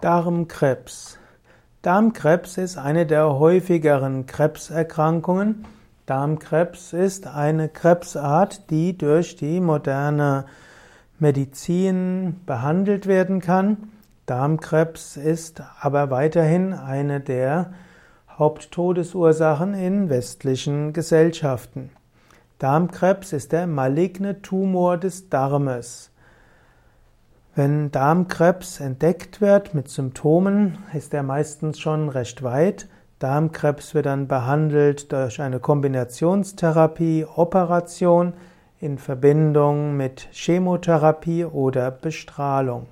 Darmkrebs. Darmkrebs ist eine der häufigeren Krebserkrankungen. Darmkrebs ist eine Krebsart, die durch die moderne Medizin behandelt werden kann. Darmkrebs ist aber weiterhin eine der Haupttodesursachen in westlichen Gesellschaften. Darmkrebs ist der maligne Tumor des Darmes. Wenn Darmkrebs entdeckt wird mit Symptomen, ist er meistens schon recht weit. Darmkrebs wird dann behandelt durch eine Kombinationstherapie, Operation in Verbindung mit Chemotherapie oder Bestrahlung.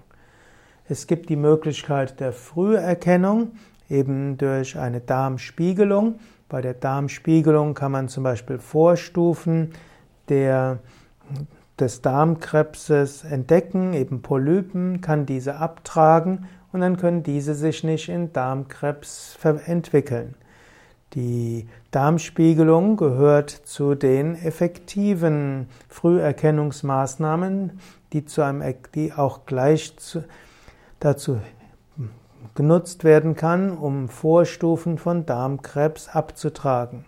Es gibt die Möglichkeit der Früherkennung eben durch eine Darmspiegelung. Bei der Darmspiegelung kann man zum Beispiel Vorstufen der des Darmkrebses entdecken, eben Polypen, kann diese abtragen und dann können diese sich nicht in Darmkrebs entwickeln. Die Darmspiegelung gehört zu den effektiven Früherkennungsmaßnahmen, die, zu einem, die auch gleich zu, dazu genutzt werden kann, um Vorstufen von Darmkrebs abzutragen.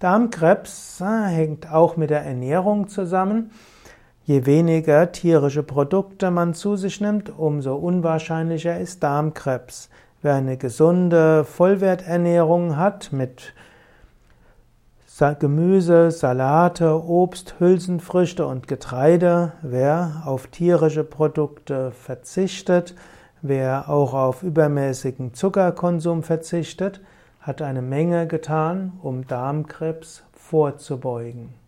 Darmkrebs äh, hängt auch mit der Ernährung zusammen. Je weniger tierische Produkte man zu sich nimmt, umso unwahrscheinlicher ist Darmkrebs. Wer eine gesunde Vollwerternährung hat mit Gemüse, Salate, Obst, Hülsenfrüchte und Getreide, wer auf tierische Produkte verzichtet, wer auch auf übermäßigen Zuckerkonsum verzichtet, hat eine Menge getan, um Darmkrebs vorzubeugen.